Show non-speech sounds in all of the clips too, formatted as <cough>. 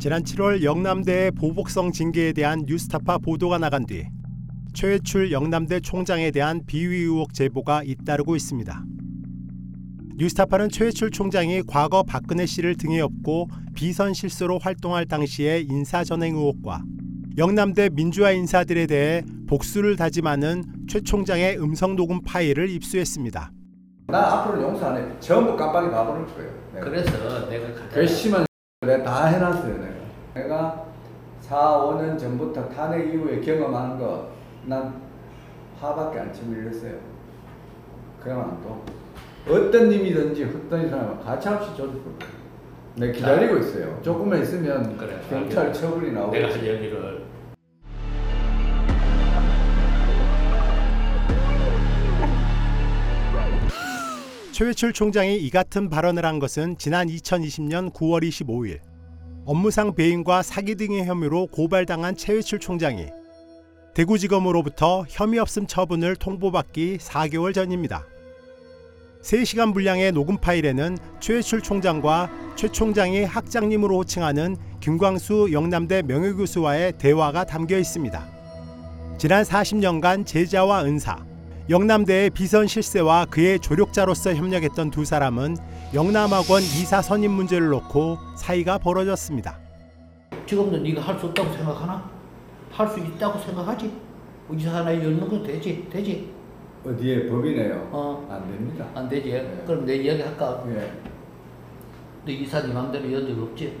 지난 7월 영남대의 보복성 징계에 대한 뉴스타파 보도가 나간 뒤 최회출 영남대 총장에 대한 비위 의혹 제보가 잇따르고 있습니다. 뉴스타파는 최회출 총장이 과거 박근혜 씨를 등에 업고 비선 실세로 활동할 당시의 인사 전행 의혹과 영남대 민주화 인사들에 대해 복수를 다짐하는 최 총장의 음성 녹음 파일을 입수했습니다. 나 앞으로 용서 안 해. 전부 깜빡이 다 버릴 거예요. 내가. 그래서 내가 가장 괘씸한 <laughs> 내가 다 해놨어요. 내가. 내가 4, 5년 전부터 탄핵 이후에 경험한 거 난 화밖에 안 치고 일렀어요. 그러면 또 어떤 님이든지 어떤 사람 가차없이 줘줄 거예요. 내가 기다리고 있어요. 조금만 있으면 그래, 경찰 처벌이 나오고 내가 할 얘기를 최회출 총장이 이 같은 발언을 한 것은 지난 2020년 9월 25일 업무상 배임과 사기 등의 혐의로 고발당한 최회출 총장이 대구지검으로부터 혐의 없음 처분을 통보받기 4개월 전입니다. 3시간 분량의 녹음 파일에는 최회출 총장과 최 총장이 학장님으로 호칭하는 김광수 영남대 명예교수와의 대화가 담겨 있습니다. 지난 40년간 제자와 은사, 영남대의 비선 실세와 그의 조력자로서 협력했던 두 사람은 영남학원 이사 선임 문제를 놓고 사이가 벌어졌습니다. 지금도 네가 할 수 없다고 생각하나? 할 수 있다고 생각하지? 의사 하나 열는 건 되지, 되지. 어디에 법이네요. 어. 안 됩니다. 안 되지. 네. 그럼 내 이야기 할까? 예. 너 이사 네 마음대로 연적 없지?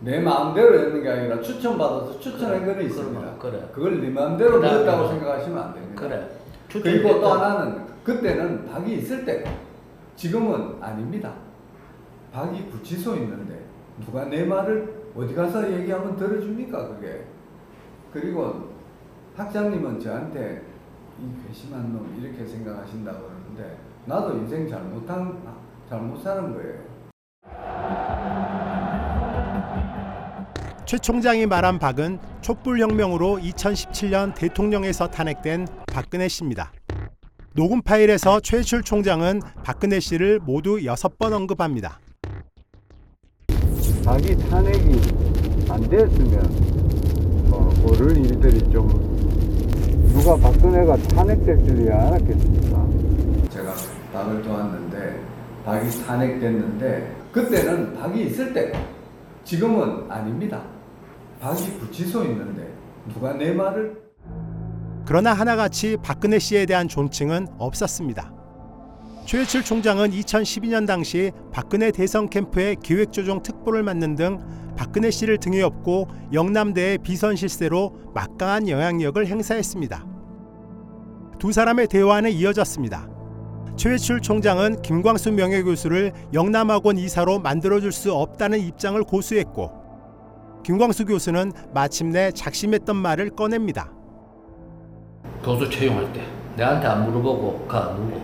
내 마음대로 했는 게 아니라 추천받아서 추천한 그래, 거는 있습니다. 그래. 그걸 네 마음대로 뭐. 생각하시면 안 됩니다. 그래. 그리고 또. 하나는 그때는 박이 있을 때 지금은 아닙니다. 박이 구치소 있는데 누가 내 말을 어디 가서 얘기하면 들어줍니까 그게? 그리고 학장님은 저한테 이 괘씸한 놈 이렇게 생각하신다고 그러는데 나도 인생 잘못한 잘못 사는 거예요. 최 총장이 말한 박은 촛불혁명으로 2017년 대통령에서 탄핵된 박근혜 씨입니다. 녹음 파일에서 최출 총장은 박근혜 씨를 모두 6번 언급합니다. 자기 탄핵이 안 됐으면 뭐 모를 일들이 좀 누가 박근혜가 탄핵될 줄이 알았겠습니까? 제가 박을 도왔는데 박이 탄핵됐는데 그때는 박이 있을 때 지금은 아닙니다. 박이 구치소 있는데 누가 내 말을 그러나 하나같이 박근혜 씨에 대한 존칭은 없었습니다. 최혜출 총장은 2012년 당시 박근혜 대선 캠프의 기획조정 특보를 맡는 등 박근혜 씨를 등에 업고 영남대의 비선 실세로 막강한 영향력을 행사했습니다. 두 사람의 대화는 이어졌습니다. 최혜출 총장은 김광수 명예교수를 영남학원 이사로 만들어줄 수 없다는 입장을 고수했고 김광수 교수는 마침내 작심했던 말을 꺼냅니다. 교수 채용할 때 내한테 안 물어보고 가 누구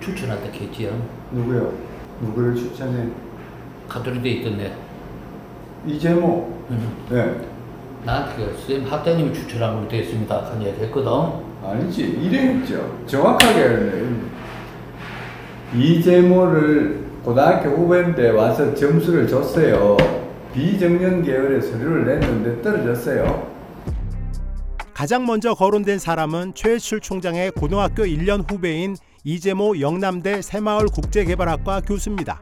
추천한다 했지요. 누구요? 누구를 추천해? 카톨릭에 있던 애. 이재모. 응. 네. 나한테 그 선생님 학장님이 추천하면 되겠습니다. 한 얘기 했거든. 아니지 이랬죠 정확하게 이재모를 고등학교 후배인데 와서 점수를 줬어요 비정년 계열의 서류를 냈는데 떨어졌어요 가장 먼저 거론된 사람은 최혜출 총장의 고등학교 1년 후배인 이재모 영남대 새마을 국제개발학과 교수입니다.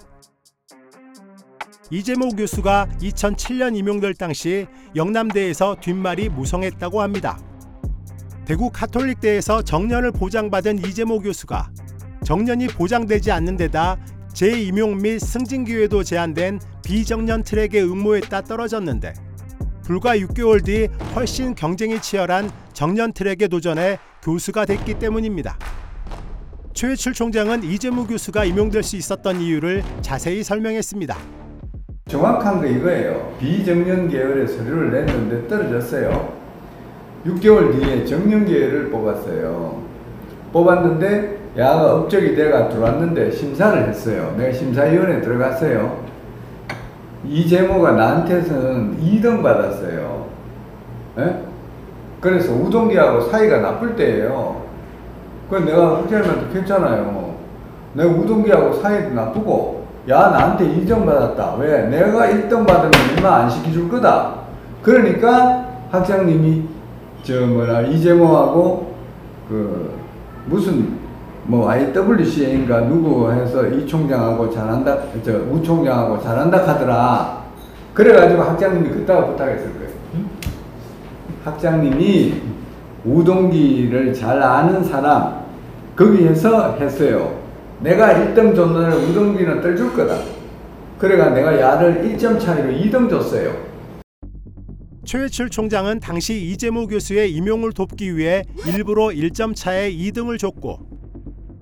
이재모 교수가 2007년 임용될 당시 영남대에서 뒷말이 무성했다고 합니다. 대구 카톨릭대에서 정년을 보장받은 이재모 교수가 정년이 보장되지 않는 데다 재임용 및 승진 기회도 제한된 비정년 트랙에 응모했다 떨어졌는데 불과 6개월 뒤 훨씬 경쟁이 치열한 정년 트랙에 도전해 교수가 됐기 때문입니다. 최혜출 총장은 이재무 교수가 임용될 수 있었던 이유를 자세히 설명했습니다. 정확한 거 이거예요. 비정년 계열의 서류를 냈는데 떨어졌어요. 6개월 뒤에 정년 계열을 뽑았어요. 뽑았는데 야가 업적이 돼가 들어왔는데 심사를 했어요. 내가 심사위원회 들어갔어요 이재모가 나한테서는 2등 받았어요. 예? 그래서 우동기하고 사이가 나쁠 때예요. 그 내가 학장님한테 괜찮아요. 내가 우동기하고 사이도 나쁘고 야 나한테 2등 받았다. 왜? 내가 1등 받으면 얼마 안 시켜줄 거다. 그러니까 학장님이 저 뭐라 이재모하고 그 무슨 뭐 IWCA인가 누구 해서 이 총장하고 잘한다 저 우 총장하고 잘한다 하더라. 그래가지고 학장님이 그따가 부탁했을 거예요. 학장님이 우동기를 잘 아는 사람 거기에서 했어요. 내가 1등 줬는 우동기는 떨줄 거다. 그래가 내가 야를 1점 차이로 2등 줬어요. 최회출 총장은 당시 이재모 교수의 임용을 돕기 위해 일부러 1점 차의 2등을 줬고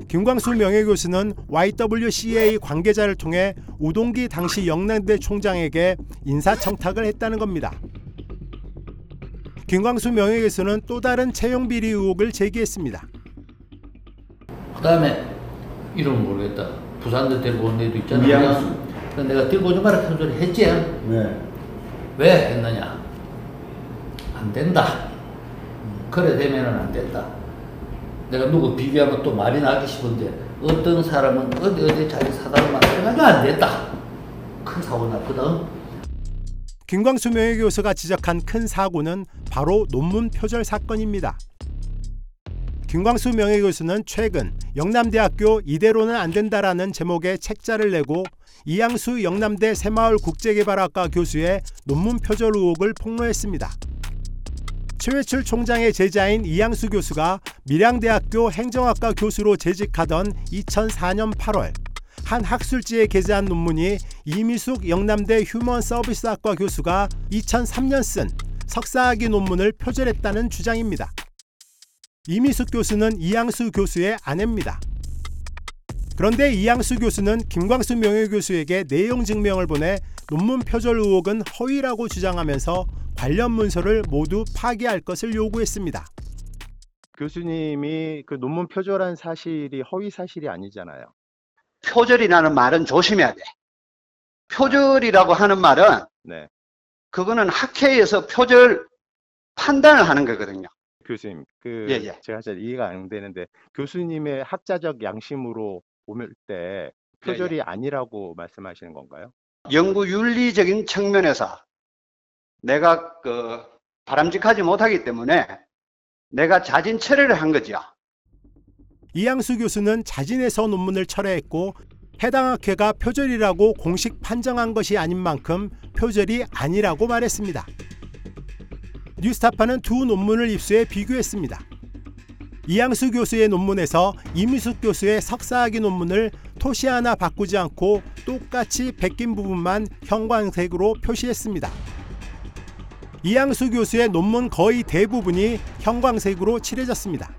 김광수 명예교수는 YWCA 관계자를 통해 우동기 당시 영남대 총장에게 인사청탁을 했다는 겁니다. 김광수 명예교수는 또 다른 채용 비리 의혹을 제기했습니다. 그다음에 이름 모르겠다. 부산대 데리고 온 애도 있잖아. 그래서 내가 데리고 오지 마라 그런 소리 했지. 네. 왜 했느냐? 안 된다. 그래 되면은 안 된다. 내가 누구 비교하면 또 말이 나기 싶은데 어떤 사람은 어디 어디 자기 사단을 만들어가지고 안 된다. 큰 사고 났거든. 김광수 명예교수가 지적한 큰 사고는 바로 논문 표절 사건입니다. 김광수 명예교수는 최근 영남대학교 이대로는 안 된다라는 제목의 책자를 내고 이양수 영남대 새마을 국제개발학과 교수의 논문 표절 의혹을 폭로했습니다. 최회출 총장의 제자인 이양수 교수가 밀양대학교 행정학과 교수로 재직하던 2004년 8월 한 학술지에 게재한 논문이 이미숙 영남대 휴먼 서비스학과 교수가 2003년 쓴 석사학위 논문을 표절했다는 주장입니다. 이미숙 교수는 이양수 교수의 아내입니다. 그런데 이양수 교수는 김광수 명예교수에게 내용 증명을 보내 논문 표절 의혹은 허위라고 주장하면서 관련 문서를 모두 파기할 것을 요구했습니다. 교수님이 그 논문 표절한 사실이 허위 사실이 아니잖아요. 표절이라는 말은 조심해야 돼. 표절이라고 하는 말은 네. 그거는 학회에서 표절 판단을 하는 거거든요. 교수님, 그 예, 예. 제가 잘 이해가 안 되는데 교수님의 학자적 양심으로 보면 때 표절이 아니라고 말씀하시는 건가요? 연구 윤리적인 측면에서 내가 그 바람직하지 못하기 때문에 내가 자진 철회를 한 거죠. 이양수 교수는 자진해서 논문을 철회했고 해당 학회가 표절이라고 공식 판정한 것이 아닌 만큼 표절이 아니라고 말했습니다. 뉴스타파는 두 논문을 입수해 비교했습니다. 이양수 교수의 논문에서 이미숙 교수의 석사학위 논문을 토시 하나 바꾸지 않고 똑같이 베낀 부분만 형광색으로 표시했습니다. 이양수 교수의 논문 거의 대부분이 형광색으로 칠해졌습니다.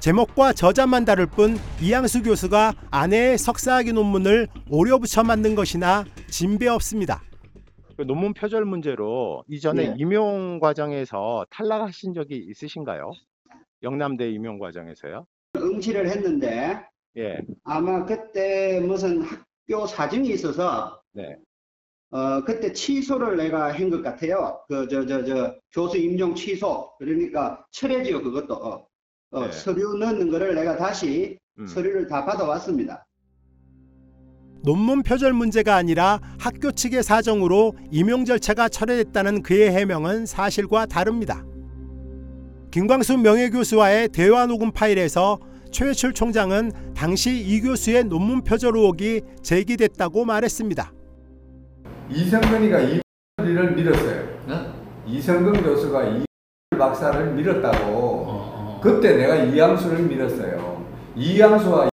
제목과 저자만 다를 뿐 이양수 교수가 아내의 석사학위 논문을 오려붙여 만든 것이나 진배 없습니다. 그 논문 표절 문제로 이전에 예. 임용 과정에서 탈락하신 적이 있으신가요? 영남대 임용 과정에서요? 응시를 했는데 예. 아마 그때 무슨 학교 사정이 있어서 네. 어 그때 취소를 내가 한 것 같아요. 그 저 저 저 교수 임용 취소 그러니까 철회지요 그것도 어, 어, 네. 서류 넣는 거를 내가 다시 음. 서류를 다 받아왔습니다. 논문 표절 문제가 아니라 학교 측의 사정으로 임용 절차가 철회됐다는 그의 해명은 사실과 다릅니다. 김광수 명예교수와의 대화 녹음 파일에서 최회출 총장은 당시 이 교수의 논문 표절 의혹이 제기됐다고 말했습니다. 이성근이가 이를 밀었어요. 네? 이성근 교수가 이 박사를 밀었다고. 어, 어. 그때 내가 이양수를 밀었어요. 이양수와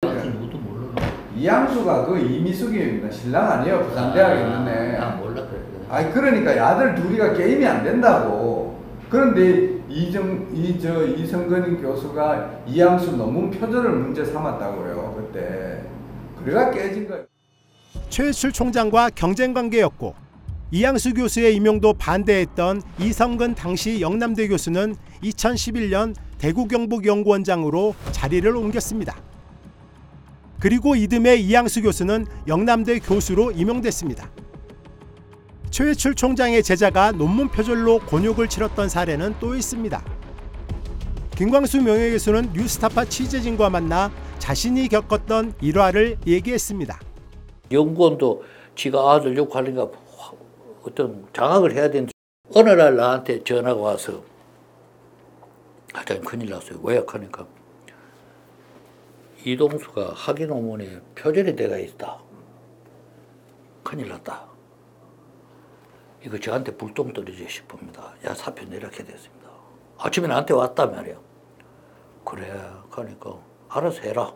그 누구도 몰라. 이양수가 그 이미숙이 신랑 아니에요. 부산대학에 있는데. 아 몰라 그래. 아니 그러니까 아들 둘이가 게임이 안 된다고. 그런데 이정 이저 이성근 교수가 이양수 논문 표절을 문제 삼았다고요 그때. 그래가 깨진 거예요. 최회출 총장과 경쟁 관계였고 이양수 교수의 임용도 반대했던 이성근 당시 영남대 교수는 2011년 대구 경북 연구원장으로 자리를 옮겼습니다. 그리고 이듬해 이양수 교수는 영남대 교수로 임용됐습니다. 최회출 총장의 제자가 논문 표절로 곤욕을 치렀던 사례는 또 있습니다. 김광수 명예교수는 뉴스타파 취재진과 만나 자신이 겪었던 일화를 얘기했습니다. 연구원도 지가 아들 욕하니까 어떤 장악을 해야 되는데 어느 날 나한테 전화가 와서 하여튼 큰일 났어요. 왜 하니까 이동수가 학위 논문에 표절이 돼가 있다. 큰일 났다. 이거 저한테 불똥 떨어지고 싶습니다. 야 사표 내려게 됐습니다. 아침에 나한테 왔단 말이야. 그래 그러니까 알아서 해라.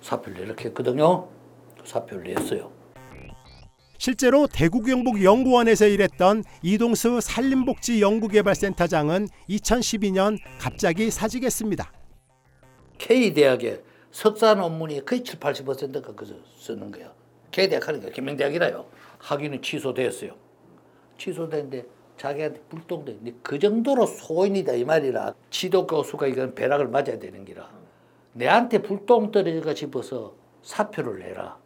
사표를 했거든요. 사표를 냈어요. 실제로 대구 경북 연구원에서 일했던 이동수 산림복지연구개발센터장은 2012년 갑자기 사직했습니다. K대학에 석사 논문이 거의 7, 80%가 그저 쓰는 거야. K대학 하니까 김명대학이라요. 학위는 취소됐어요. 취소됐는데 자기한테 불똥돼. 그 정도로 소인이다 이 말이라. 지도 교수가 이건 배락을 맞아야 되는 기라. 내한테 불똥 떨어질까 싶어서 사표를 내라.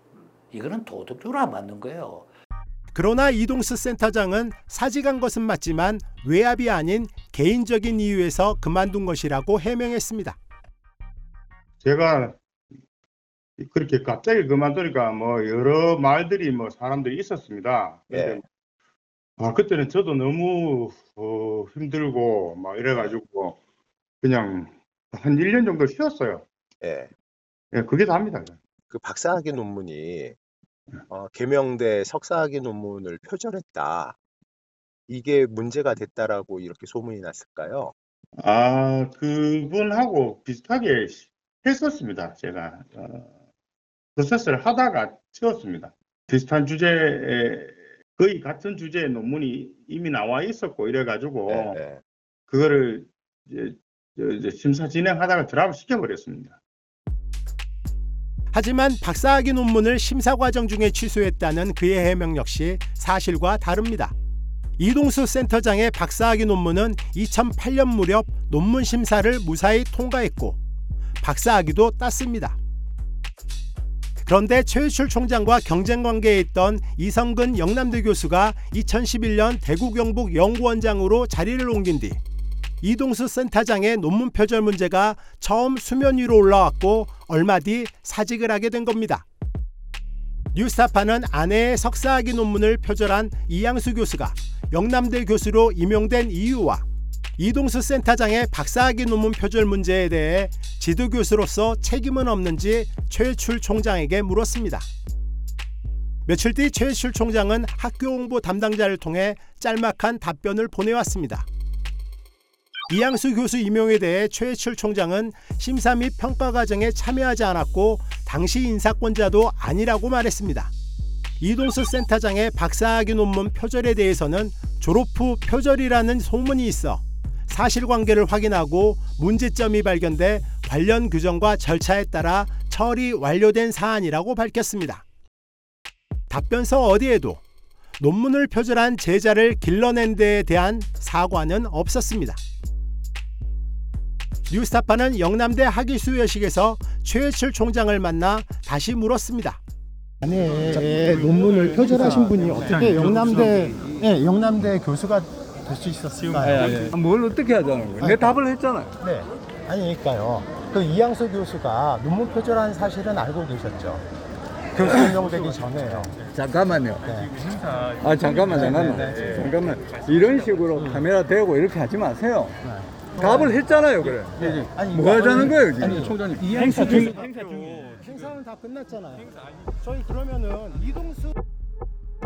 이거는 도덕적으로 안 맞는 거예요. 그러나 이동수 센터장은 사직한 것은 맞지만 외압이 아닌 개인적인 이유에서 그만둔 것이라고 해명했습니다. 제가 그렇게 갑자기 그만두니까 뭐 여러 말들이 뭐 사람들이 있었습니다. 예. 아 그때는 저도 너무 어, 힘들고 막 이래가지고 그냥 한 1년 정도 쉬었어요. 예. 예, 그게 답니다. 그 박사학위 논문이 어, 개명대 석사학위 논문을 표절했다. 이게 문제가 됐다라고 이렇게 소문이 났을까요? 아 그분하고 비슷하게 했었습니다. 제가 어, 프로세스를 하다가 치웠습니다. 비슷한 주제에 거의 같은 주제의 논문이 이미 나와 있었고 이래가지고 예, 예. 그거를 이제, 저- 이제 심사 진행하다가 드랍을 시켜버렸습니다. 하지만 박사학위 논문을 심사 과정 중에 취소했다는 그의 해명 역시 사실과 다릅니다. 이동수 센터장의 박사학위 논문은 2008년 무렵 논문 심사를 무사히 통과했고 박사학위도 땄습니다. 그런데 최유출 총장과 경쟁 관계에 있던 이성근 영남대 교수가 2011년 대구 경북 연구원장으로 자리를 옮긴 뒤 이동수 센터장의 논문 표절 문제가 처음 수면 위로 올라왔고 얼마 뒤 사직을 하게 된 겁니다. 뉴스타파는 아내의 석사학위 논문을 표절한 이양수 교수가 영남대 교수로 임용된 이유와 이동수 센터장의 박사학위 논문 표절 문제에 대해 지도 교수로서 책임은 없는지 최출 총장에게 물었습니다. 며칠 뒤 최출 총장은 학교 홍보 담당자를 통해 짤막한 답변을 보내왔습니다. 이양수 교수 임용에 대해 최혜출 총장은 심사 및 평가 과정에 참여하지 않았고 당시 인사권자도 아니라고 말했습니다. 이동수 센터장의 박사학위 논문 표절에 대해서는 졸업 후 표절이라는 소문이 있어 사실관계를 확인하고 문제점이 발견돼 관련 규정과 절차에 따라 처리 완료된 사안이라고 밝혔습니다. 답변서 어디에도 논문을 표절한 제자를 길러낸 데에 대한 사과는 없었습니다. 뉴스타파는 영남대 학위 수여식에서 최혜철 총장을 만나 다시 물었습니다. 아내 논문을 표절하신 분이 어떻게 영남대 네, 영남대 교수가 될 수 있었을까요? 뭘 어떻게 하자는 거예요? 내 답을 했잖아요. 네, 아니니까요. 그 이양수 교수가 논문 표절한 사실은 알고 계셨죠. 교수 임명되기 전에요. 잠깐만요. 네. 아 잠깐만 네, 잠깐만 네, 네. 잠깐만 이런 식으로 카메라 대고 이렇게 하지 마세요. 답을 했잖아요, 그래. 아니, 뭐 하자는 거예요, 지금? 아니, 총장님 행사 중 행사는 다 끝났잖아요. 저희 그러면은 이동수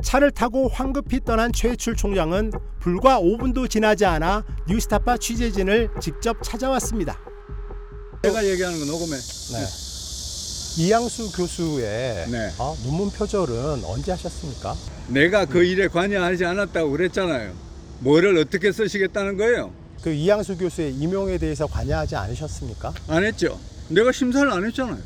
차를 타고 황급히 떠난 최출 총장은 불과 5분도 지나지 않아 뉴스타파 취재진을 직접 찾아왔습니다. 내가 얘기하는 거 녹음해. 이양수 교수의 네. 어, 논문 표절은 언제 하셨습니까? 내가 그 일에 관여하지 않았다고 그랬잖아요. 뭐를 어떻게 쓰시겠다는 거예요? 그 이양수 교수의 임용에 대해서 관여하지 않으셨습니까? 안 했죠. 내가 심사를 안 했잖아요.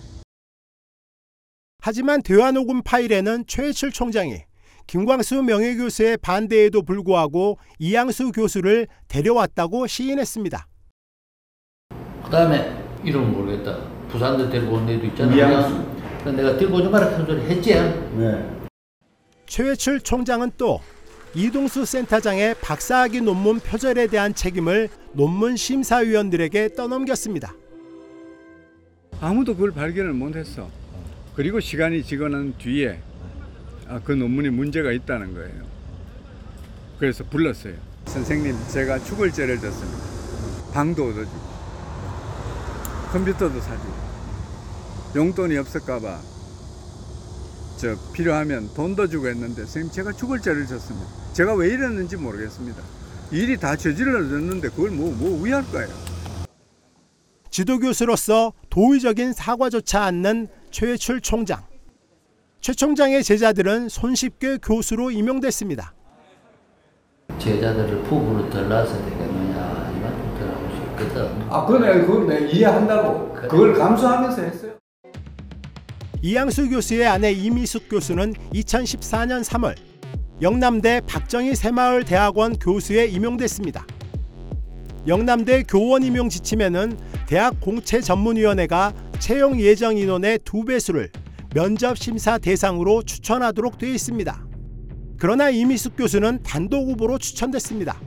하지만 대화 녹음 파일에는 최혜철 총장이 김광수 명예교수의 반대에도 불구하고 이양수 교수를 데려왔다고 시인했습니다. 그 다음에 이름 모르겠다. 부산대 데리고 온 애도 있잖아요. 그래서 내가 들고 오지 마라 큰 소리 했지. 네. 최혜철 총장은 또 이동수 센터장의 박사학위 논문 표절에 대한 책임을 논문 심사위원들에게 떠넘겼습니다. 아무도 그걸 발견을 못했어. 그리고 시간이 난 뒤에 아, 그 논문이 문제가 있다는 거예요. 그래서 불렀어요. 선생님, 제가 죽을 죄를 졌습니다. 방도 얻어주고, 컴퓨터도 사주고, 용돈이 없을까봐 저 필요하면 돈도 주고 했는데 선생님 제가 죽을 죄를 졌습니다. 제가 왜 이랬는지 모르겠습니다. 일이 다 저질러졌는데 그걸 뭐, 뭐 위할 거예요. 지도교수로서 도의적인 사과조차 않는 최회출 총장. 최 총장의 제자들은 손쉽게 교수로 임용됐습니다. 제자들을 부부로 들라서 되겠느냐 이 말도 들어가고 싶거든. 아, 그래, 그걸 내가 이해한다고. 그걸 감수하면서 했어요. 이양수 교수의 아내 이미숙 교수는 2014년 3월 영남대 박정희 새마을 대학원 교수에 임용됐습니다. 영남대 교원 임용 지침에는 대학 공채 전문위원회가 채용 예정 인원의 두 배수를 면접 심사 대상으로 추천하도록 되어 있습니다. 그러나 이미숙 교수는 단독 후보로 추천됐습니다.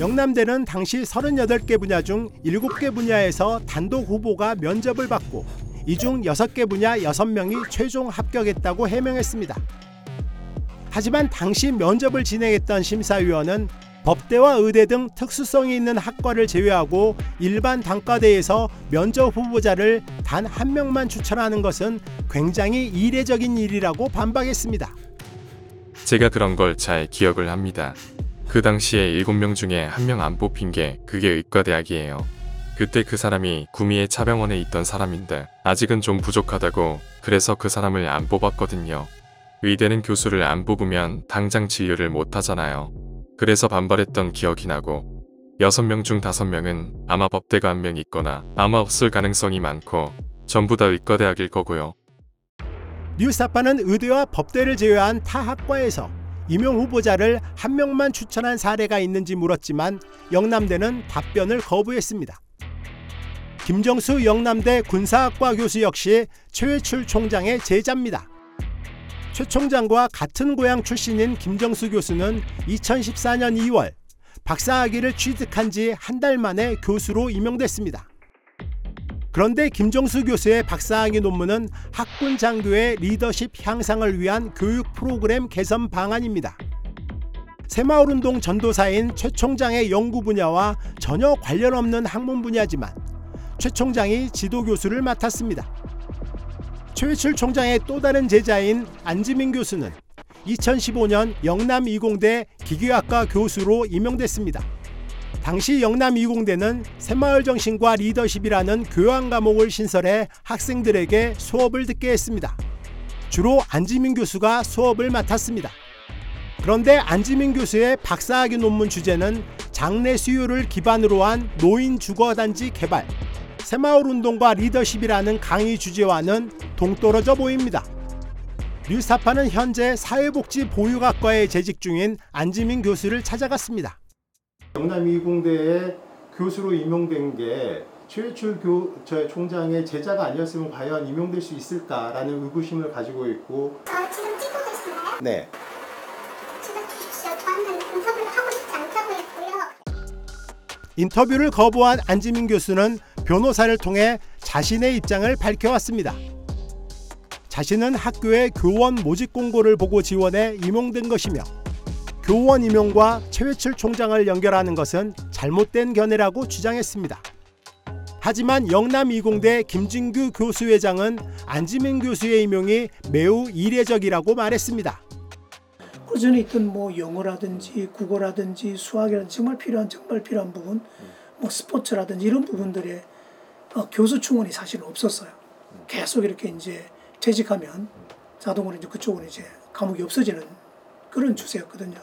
영남대는 당시 38개 분야 중 7개 분야에서 단독 후보가 면접을 받고 이 중 6개 분야 6명이 최종 합격했다고 해명했습니다. 하지만 당시 면접을 진행했던 심사위원은 법대와 의대 등 특수성이 있는 학과를 제외하고 일반 단과대에서 면접 후보자를 단 한 명만 추천하는 것은 굉장히 이례적인 일이라고 반박했습니다. 제가 그런 걸 잘 기억을 합니다. 그 당시에 7명 중에 한명안 뽑힌 게 그게 의과대학이에요. 그때 그 사람이 구미의 차병원에 있던 사람인데 아직은 좀 부족하다고 그래서 그 사람을 안 뽑았거든요. 의대는 교수를 안 뽑으면 당장 진료를 못 하잖아요. 그래서 반발했던 기억이 나고 6명 중 5명은 아마 법대가 한 명 있거나 아마 없을 가능성이 많고 전부 다 의과대학일 거고요. 뉴스타파는 의대와 법대를 제외한 타 학과에서 임용 후보자를 한 명만 추천한 사례가 있는지 물었지만 영남대는 답변을 거부했습니다. 김정수 영남대 군사학과 교수 역시 최회출 총장의 제자입니다. 최 총장과 같은 고향 출신인 김정수 교수는 2014년 2월 박사학위를 취득한 지 한 달 만에 교수로 임용됐습니다. 그런데 김정수 교수의 박사학위 논문은 학군 장교의 리더십 향상을 위한 교육 프로그램 개선 방안입니다. 새마을운동 전도사인 최 총장의 연구 분야와 전혀 관련 없는 학문 분야지만 최 총장이 지도 교수를 맡았습니다. 최회출 총장의 또 다른 제자인 안지민 교수는 2015년 영남 이공대 기계학과 교수로 임용됐습니다. 당시 영남 이공대는 새마을 정신과 리더십이라는 교양 과목을 신설해 학생들에게 수업을 듣게 했습니다. 주로 안지민 교수가 수업을 맡았습니다. 그런데 안지민 교수의 박사학위 논문 주제는 장래 수요를 기반으로 한 노인 주거단지 개발, 새마을 운동과 리더십이라는 강의 주제와는 동떨어져 보입니다. 뉴스타파는 현재 사회복지 보육학과에 재직 중인 안지민 교수를 찾아갔습니다. 영남이공대에 교수로 임용된 게 최유출 교, 저 총장의 제자가 아니었으면 과연 임용될 수 있을까라는 의구심을 가지고 있고 아, 지금 찍고 계신가요? 네. 제가 주십시오. 저한테 인터뷰를 하고 싶지 않다고 했고요. 인터뷰를 거부한 안지민 교수는 변호사를 통해 자신의 입장을 밝혀왔습니다. 자신은 학교의 교원 모집 공고를 보고 지원해 임용된 것이며 교원 임용과 최회출 총장을 연결하는 것은 잘못된 견해라고 주장했습니다. 하지만 영남 이공대 김진규 교수회장은 안지민 교수의 임용이 매우 이례적이라고 말했습니다. 그 전에 있던 뭐 영어라든지 국어라든지 수학이라든지 정말 필요한 정말 필요한 부분, 뭐 스포츠라든지 이런 부분들에 어, 교수 충원이 사실 없었어요. 계속 이렇게 이제 재직하면 자동으로 이제 그쪽으로 이제 과목이 없어지는 그런 추세였거든요.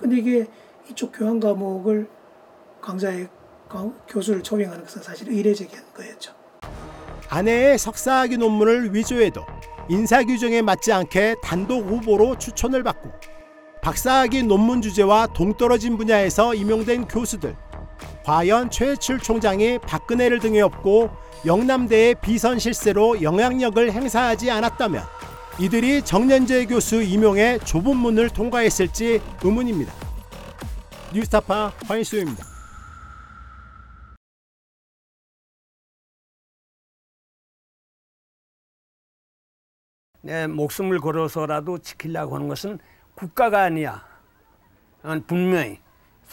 근데 이게 이쪽 교양 과목을 강좌에 강- 교수를 초빙하는 것은 사실 이례적인 거였죠. 아내의 석사학위 논문을 위조해도 인사 규정에 맞지 않게 단독 후보로 추천을 받고 박사학위 논문 주제와 동떨어진 분야에서 임용된 교수들 과연 최혜출 총장이 박근혜를 등에 업고 영남대의 비선 실세로 영향력을 행사하지 않았다면 이들이 정년재 교수 임용에 좁은 문을 통과했을지 의문입니다. 뉴스타파 황인수입니다. 내 목숨을 걸어서라도 지키려고 하는 것은 국가가 아니야. 난 분명히